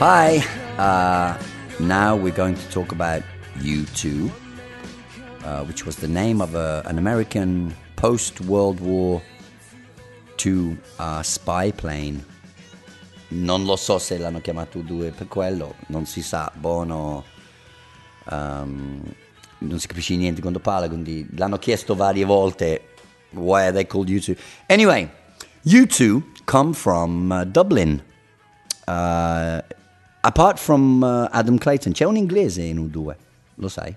Hi. Uh, now we're going to talk about U2, uh, which was the name of a, an American post World War II uh, spy plane. Non lo so se l'hanno chiamato due per quello, non si sa, Bono um, non si capisce niente quando parla, quindi l'hanno chiesto varie volte why are they called U2. Anyway, U2 come from uh, Dublin. Uh, apart from uh, Adam Clayton, c'è un inglese in U2, lo sai?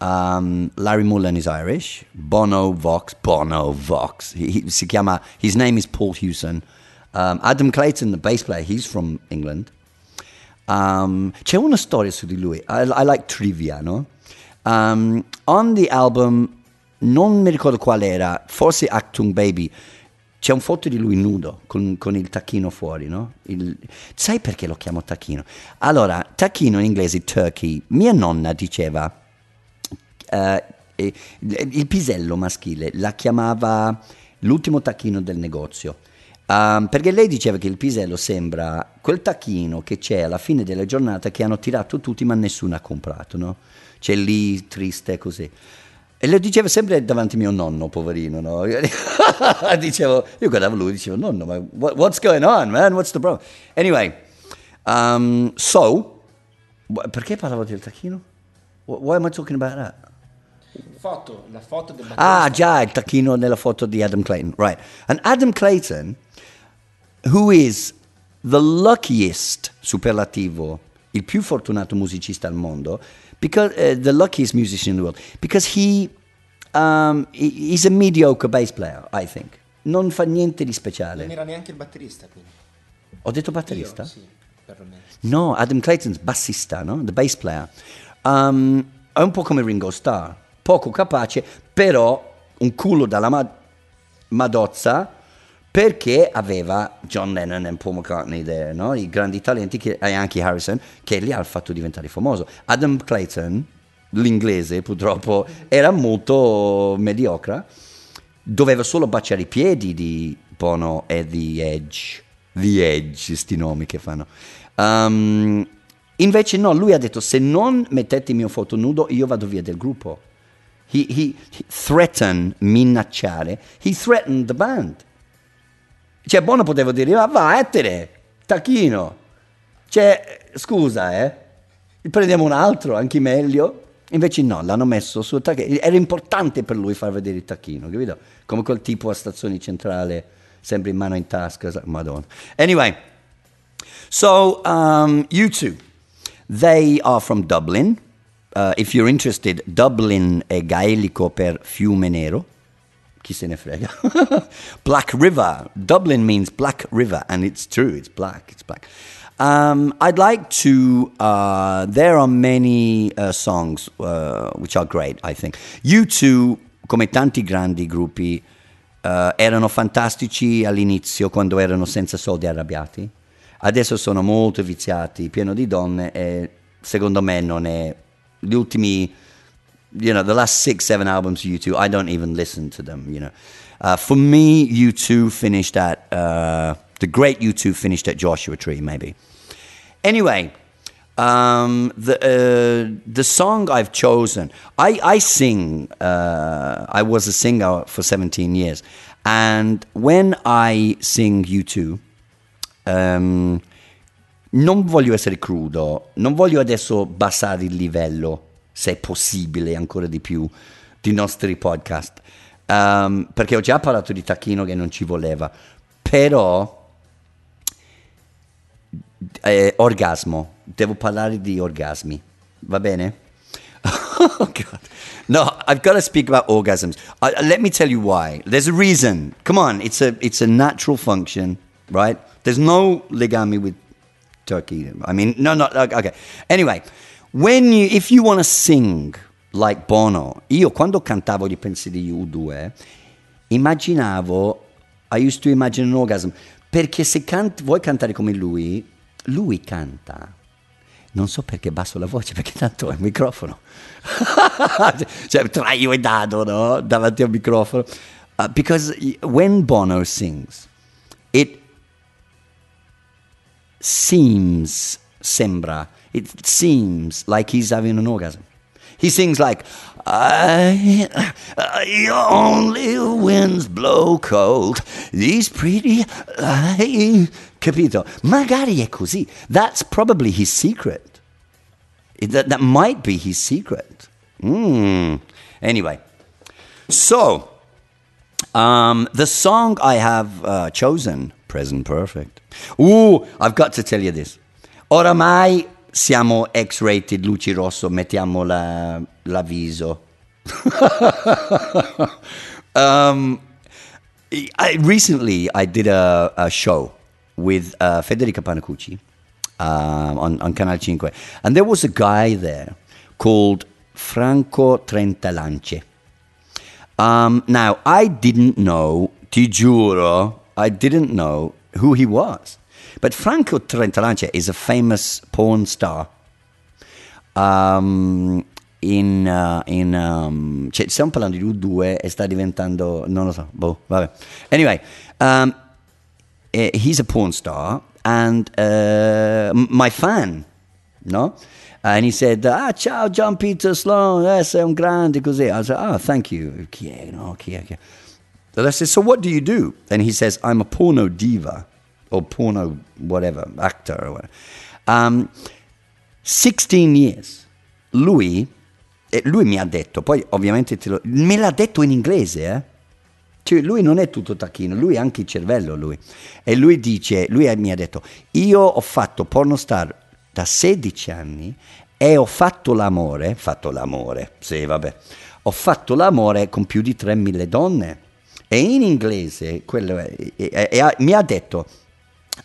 Um, Larry Mullen is Irish. Bono Vox, Bono Vox. He, si chiama, his name is Paul Hewson. Um, Adam Clayton, the bass player, he's from England. Um, c'è una storia su di lui. I, I like trivia, no? Um, on the album, non mi ricordo qual era, forse Actung Baby, c'è un foto di lui nudo con, con il tacchino fuori, no? Il, sai perché lo chiamo tacchino? Allora, tacchino in inglese turkey. Mia nonna diceva uh, il pisello maschile la chiamava l'ultimo tacchino del negozio. Um, perché lei diceva che il pisello sembra quel tacchino che c'è alla fine della giornata che hanno tirato tutti ma nessuno ha comprato, no? C'è lì triste così. E lo diceva sempre davanti a mio nonno, poverino, no? dicevo, io guardavo lui e dicevo, nonno, ma what's going on, man? What's the problem? Anyway, um, so, perché parlavo del tacchino? Why am I talking about that? Foto, la foto del Ah, già, il tacchino nella foto di Adam Clayton, right. And Adam Clayton, who is the luckiest, superlativo, il più fortunato musicista al mondo, because uh, the luckiest musician in the world, because he, um, he's a mediocre bass player, I think. Non fa niente di speciale. Non era neanche il batterista, quindi. Ho detto batterista? Io, sì, perlomeno. No, Adam Clayton's bassista, no? The bass player. Um, è un po' come Ringo Starr, poco capace, però un culo dalla ma- madozza perché aveva John Lennon e Paul McCartney there, no? i grandi talenti che, e anche Harrison che li ha fatto diventare famoso. Adam Clayton, l'inglese purtroppo, era molto mediocre, doveva solo baciare i piedi di Bono e The Edge, The Edge, sti nomi che fanno. Um, invece no, lui ha detto se non mettete il mio foto nudo io vado via del gruppo. He, he, he threatened, minacciare, he threatened the band. Cioè, Bono poteva dire, ma va, etere, tacchino. Cioè, scusa, eh, prendiamo un altro, anche meglio. Invece no, l'hanno messo sul tacchino. Era importante per lui far vedere il tacchino, capito? Come quel tipo a stazione centrale, sempre in mano in tasca. Madonna. Anyway, so um, you two, they are from Dublin. Uh, if you're interested, Dublin è gaelico per fiume nero. Chi se ne frega. black River. Dublin means Black River, and it's true. It's black. It's black. Um, I'd like to. Uh, there are many uh, songs uh, which are great. I think you two, come tanti grandi gruppi, uh, erano fantastici all'inizio quando erano senza soldi arrabbiati. Adesso sono molto viziati, pieno di donne e secondo me non è gli ultimi you know, the last six, seven albums of U2, I don't even listen to them, you know. Uh, for me, U2 finished at, uh, the great U2 finished at Joshua Tree, maybe. Anyway, um, the, uh, the song I've chosen, I, I sing, uh, I was a singer for 17 years. And when I sing U2, um, non voglio essere crudo, non voglio adesso basare il livello se è possibile ancora di più, di nostri podcast. Um, perché ho già parlato di Tacchino che non ci voleva, però eh, orgasmo, devo parlare di orgasmi, va bene? oh God. No, I've got to speak about orgasms. Uh, let me tell you why. There's a reason. Come on, it's a it's a natural function, right? There's no legami with Turkey. I mean, no, no. Okay. Anyway, when you, if you want to sing like Bono, io quando cantavo gli pensi di U2, immaginavo, I used to imagine an orgasm, perché se canti, vuoi cantare come lui, lui canta. Non so perché basso la voce, perché tanto è il microfono. cioè, tra io e Dado, no? Davanti al microfono. Uh, because when Bono sings, it seems sembra, it seems like he's having an orgasm. He sings like, I, I only winds blow cold, these pretty eyes. Capito? Magari è così. That's probably his secret. That, that might be his secret. Mm. Anyway, so um, the song I have uh, chosen, Present Perfect. Ooh, I've got to tell you this. Oramai siamo X-rated, luci rosso, mettiamo la, l'avviso. um, I, recently, I did a, a show with uh, Federica Panacucci um, on, on Canal 5, and there was a guy there called Franco Trentalance. Um, now, I didn't know, ti giuro, I didn't know who he was. But Franco Trentalance is a famous porn star. Um, in, uh, in um, cioè, stiamo parlando di lui due e sta diventando, non lo so, boh, vabbè. Anyway, um, eh, he's a porn star and uh, my fan, no? And he said, ah, ciao John Peter Sloan, eh, sei un grande così. I said, oh, thank you. Chi è, no? Chi è, chi è? And I said, so what do you do? And he says, I'm a porno diva or porno whatever, actor or whatever. Um, 16 years. Lui, e lui mi ha detto, poi ovviamente te lo, me l'ha detto in inglese, eh? Cioè, lui non è tutto tacchino, lui ha anche il cervello, lui. E lui dice, lui mi ha detto, io ho fatto pornostar da 16 anni e ho fatto l'amore, fatto l'amore, sì vabbè, ho fatto l'amore con più di 3.000 donne. E in inglese, quello è, e- e- e- mi ha detto,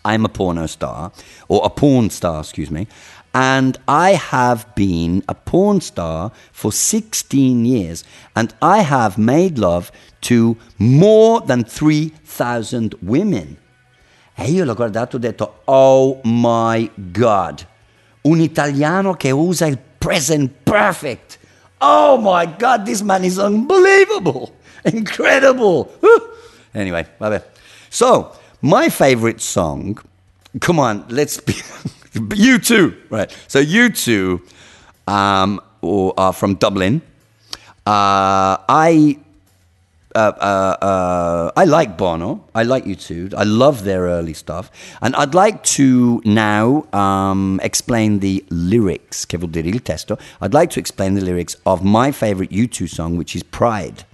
I'm a porno star, or a porn star, excuse me, and I have been a porn star for 16 years, and I have made love to more than 3,000 women. E io l'ho guardato e ho detto, oh my God, un italiano che usa il present perfect. Oh my God, this man is unbelievable, incredible. Anyway, vabbè. So, my favorite song, come on, let's be, you two, right? So, you two um, are from Dublin. Uh, I uh, uh, uh, I like Bono. I like you two. I love their early stuff. And I'd like to now um, explain the lyrics, che vuol dire il testo. I'd like to explain the lyrics of my favorite U2 song, which is Pride.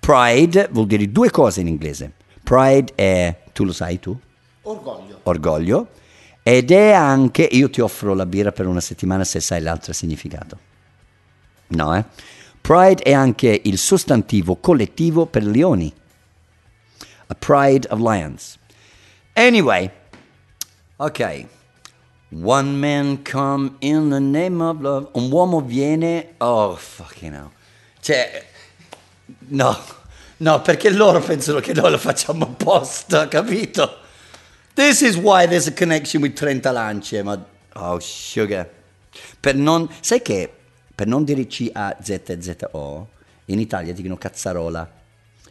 Pride vuol dire due cose in inglese. Pride è, tu lo sai tu? Orgoglio. Orgoglio. Ed è anche, io ti offro la birra per una settimana se sai l'altro significato. No, eh? Pride è anche il sostantivo collettivo per leoni. A pride of lions. Anyway, ok. One man come in the name of love. Un uomo viene. Oh, fucking hell. Cioè, no, no, perché loro pensano che noi lo facciamo apposta, capito? This is why there's a connection with Trenta Lance, ma... Oh, sugar. Per non... Sai che per non dire C-A-Z-Z-O, in Italia dicono cazzarola.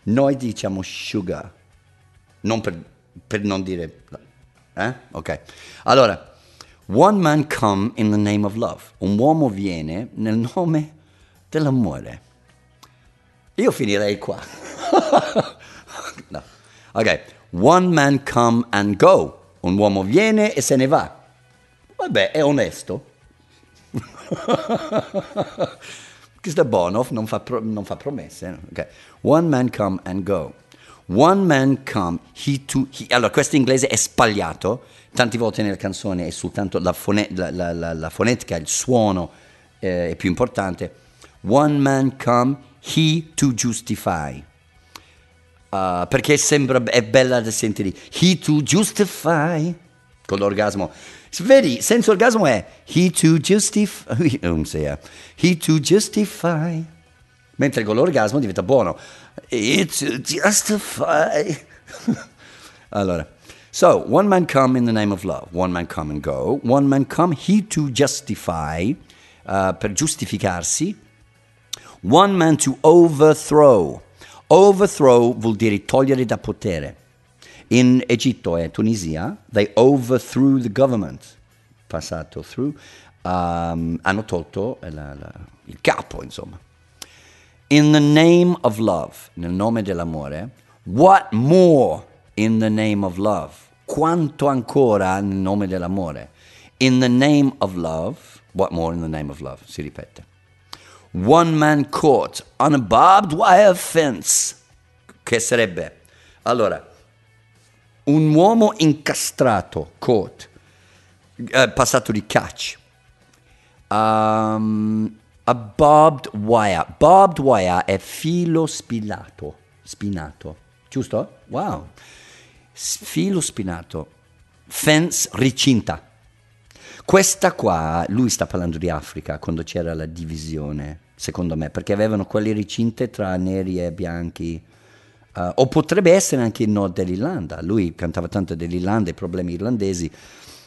Noi diciamo sugar. Non per, per non dire... Eh? Ok. Allora, one man come in the name of love. Un uomo viene nel nome dell'amore. Io finirei qua. No. Ok. One man come and go. Un uomo viene e se ne va. Vabbè, è onesto. Questo buono, non fa, pro- non fa promesse. ok. One man come and go. One man come, he to... he- Allora, questo inglese è spagliato. Tante volte nella canzone è soltanto la, fone- la- la- la fonetica, il suono eh, è più importante. One man come, he to justify. Uh, perché sembra è bella da sentire. He to justify con l'orgasmo. Vedi senza orgasmo è he to justify non sia. He to justify mentre con l'orgasmo diventa buono. He to justify allora so one man come in the name of love. One man come and go. One man come he to justify uh, per giustificarsi. One man to overthrow. Overthrow vuol dire togliere da potere. In Egitto e Tunisia, they overthrew the government. passato through, um, hanno tolto la- la- il capo, insomma. In the name of love, nel nome dell'amore, what more in the name of love? Quanto ancora nel nome dell'amore? In the name of love, what more in the name of love? Si ripete. One man caught on a barbed wire fence. Che sarebbe? Allora, un uomo incastrato, caught, eh, passato di catch. Um, a barbed wire. Barbed wire è filo spilato, spinato, giusto? Wow. Filo spinato. Fence ricinta. Questa qua, lui sta parlando di Africa quando c'era la divisione, secondo me, perché avevano quelle ricinte tra neri e bianchi. Uh, o potrebbe essere anche il nord dell'Irlanda. Lui cantava tanto dell'Irlanda, i problemi irlandesi.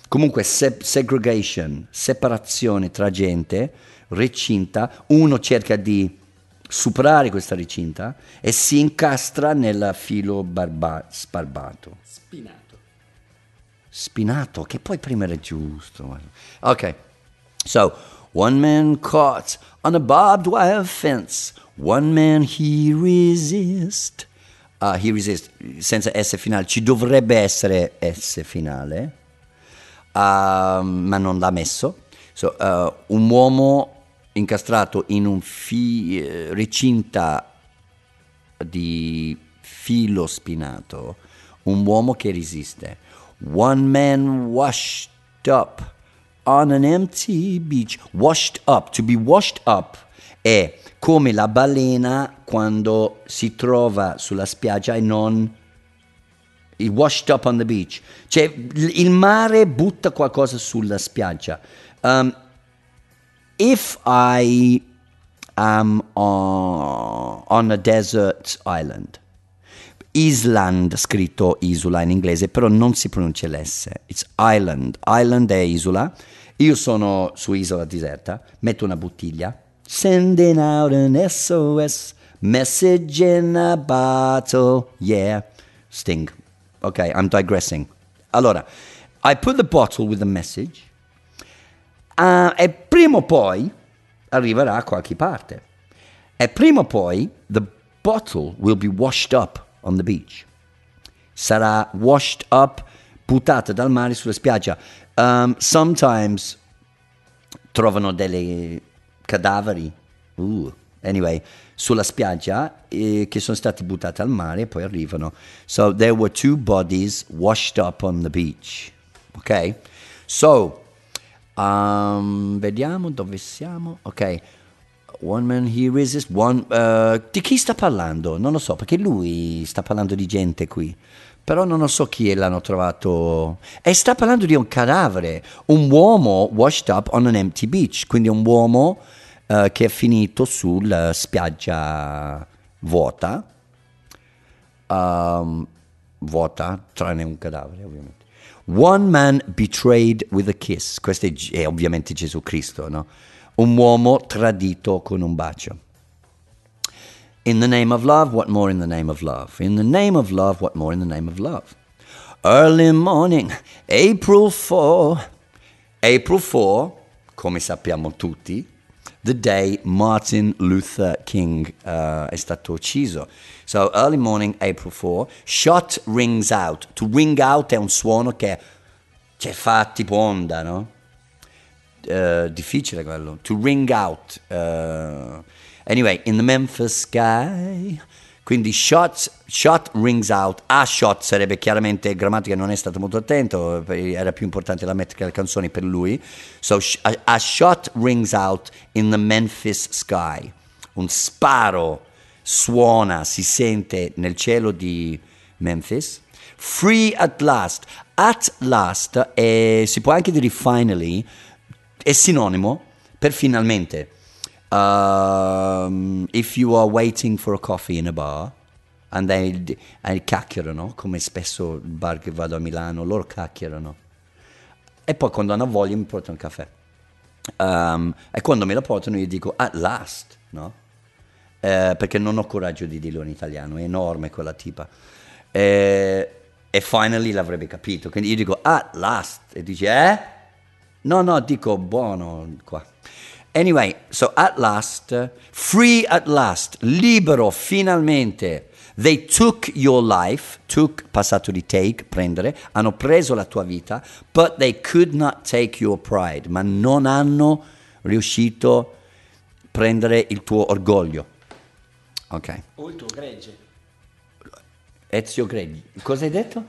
Comunque, se- segregation, separazione tra gente, recinta, uno cerca di superare questa recinta e si incastra nel filo barba- sbarbato Spinato. Spinato, che poi prima era giusto. Ok, so one man caught on a barbed wire fence, one man he resist. Ah, he resist, senza S finale, ci dovrebbe essere S finale, ah, ma non l'ha messo. So, uh, un uomo incastrato in un fi- eh, recinta di filo spinato, un uomo che resiste. One man washed up on an empty beach. Washed up, to be washed up è come la balena quando si trova sulla spiaggia e non il washed up on the beach. Cioè il mare butta qualcosa sulla spiaggia. Um, if I am on, on a desert island, Island scritto isola in inglese, però non si pronuncia l'S. It's island. Island è isola. Io sono su isola deserta, metto una bottiglia, sending out an SOS message in a bottle. Yeah. Sting. Ok, I'm digressing. Allora, I put the bottle with the message Ah, e prima o poi arriverà a qualche parte. E prima o poi the bottle will be washed up on the beach. Sarà washed up, buttata dal mare sulla spiaggia. Um, sometimes trovano dei cadaveri, uh, anyway, sulla spiaggia eh, che sono stati buttati al mare e poi arrivano. So there were two bodies washed up on the beach. Ok? So, um, vediamo dove siamo. Ok. One man he resist, one... uh, di chi sta parlando? Non lo so, perché lui sta parlando di gente qui. Però non lo so chi l'hanno trovato. E sta parlando di un cadavere, un uomo washed up on an empty beach, quindi un uomo uh, che è finito sulla spiaggia vuota, um, vuota, tranne un cadavere ovviamente. One man betrayed with a kiss, questo è, è ovviamente Gesù Cristo, no? Un uomo tradito con un bacio. In the name of love, what more in the name of love? In the name of love, what more in the name of love? Early morning, April 4. April 4, come sappiamo tutti, the day Martin Luther King uh, è stato ucciso. So, early morning, April 4, shot rings out. To ring out è un suono che cioè, fa tipo onda, no? Uh, difficile quello. To ring out. uh, anyway, in the Memphis sky. Quindi shot, shot rings out. A shot sarebbe chiaramente grammatica, non è stato molto attento, eh, era più importante la metrica delle canzoni per lui. So a, a shot rings out in the Memphis sky. Un sparo suona, si sente nel cielo di Memphis. Free at last. At last è- si può anche dire finally, è sinonimo per finalmente. Um, if you are waiting for a coffee in a bar and they e chiacchierano, come spesso il bar che vado a Milano, loro chiacchierano. E poi quando hanno voglia mi portano un caffè. Um, e quando me lo portano io dico at last, no? Eh, perché non ho coraggio di dirlo in italiano, è enorme quella tipa. Eh, e finally l'avrebbe capito, quindi io dico at last, e dice eh? No, no, dico buono qua. Anyway, so at last, free at last, libero finalmente. They took your life, took, passato di take, prendere, hanno preso la tua vita, but they could not take your pride, ma non hanno riuscito a prendere il tuo orgoglio. Ok. O il tuo gregge. Ezio Greggi. Cosa hai detto?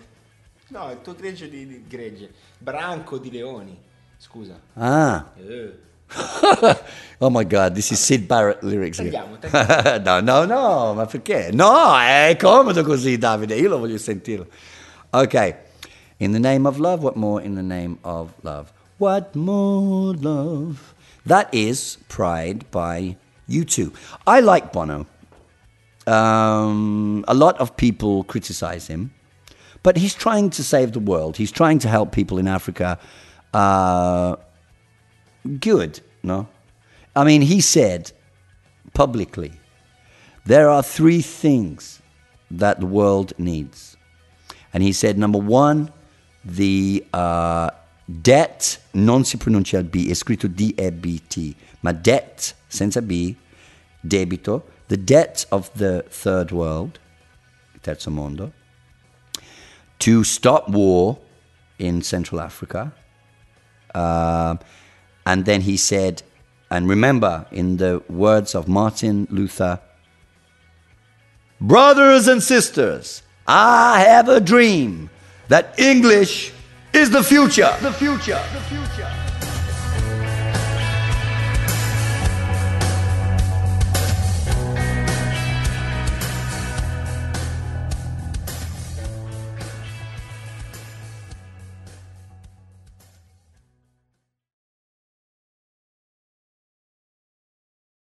No, il tuo gregge di, di gregge. Branco di leoni. Scusa. Ah. Eh. oh my god, this is Sid Barrett lyrics. here. Tagliamo, no, no, no, ma perché? No, è comodo così, Davide, io lo voglio sentire. Ok. In the name of love, what more in the name of love? What more love? That is Pride by U2. I like Bono. Um, a lot of people criticize him, but he's trying to save the world. He's trying to help people in Africa. Uh, good, no? I mean, he said publicly there are three things that the world needs. And he said, number one, the uh, debt, non si pronuncia B, è scritto D-E-B-T, ma debt, senza B, debito, the debt of the third world, terzo mondo, to stop war in Central Africa. Uh, and then he said, and remember, in the words of Martin Luther, Brothers and sisters, I have a dream that English is the future. The future. The future.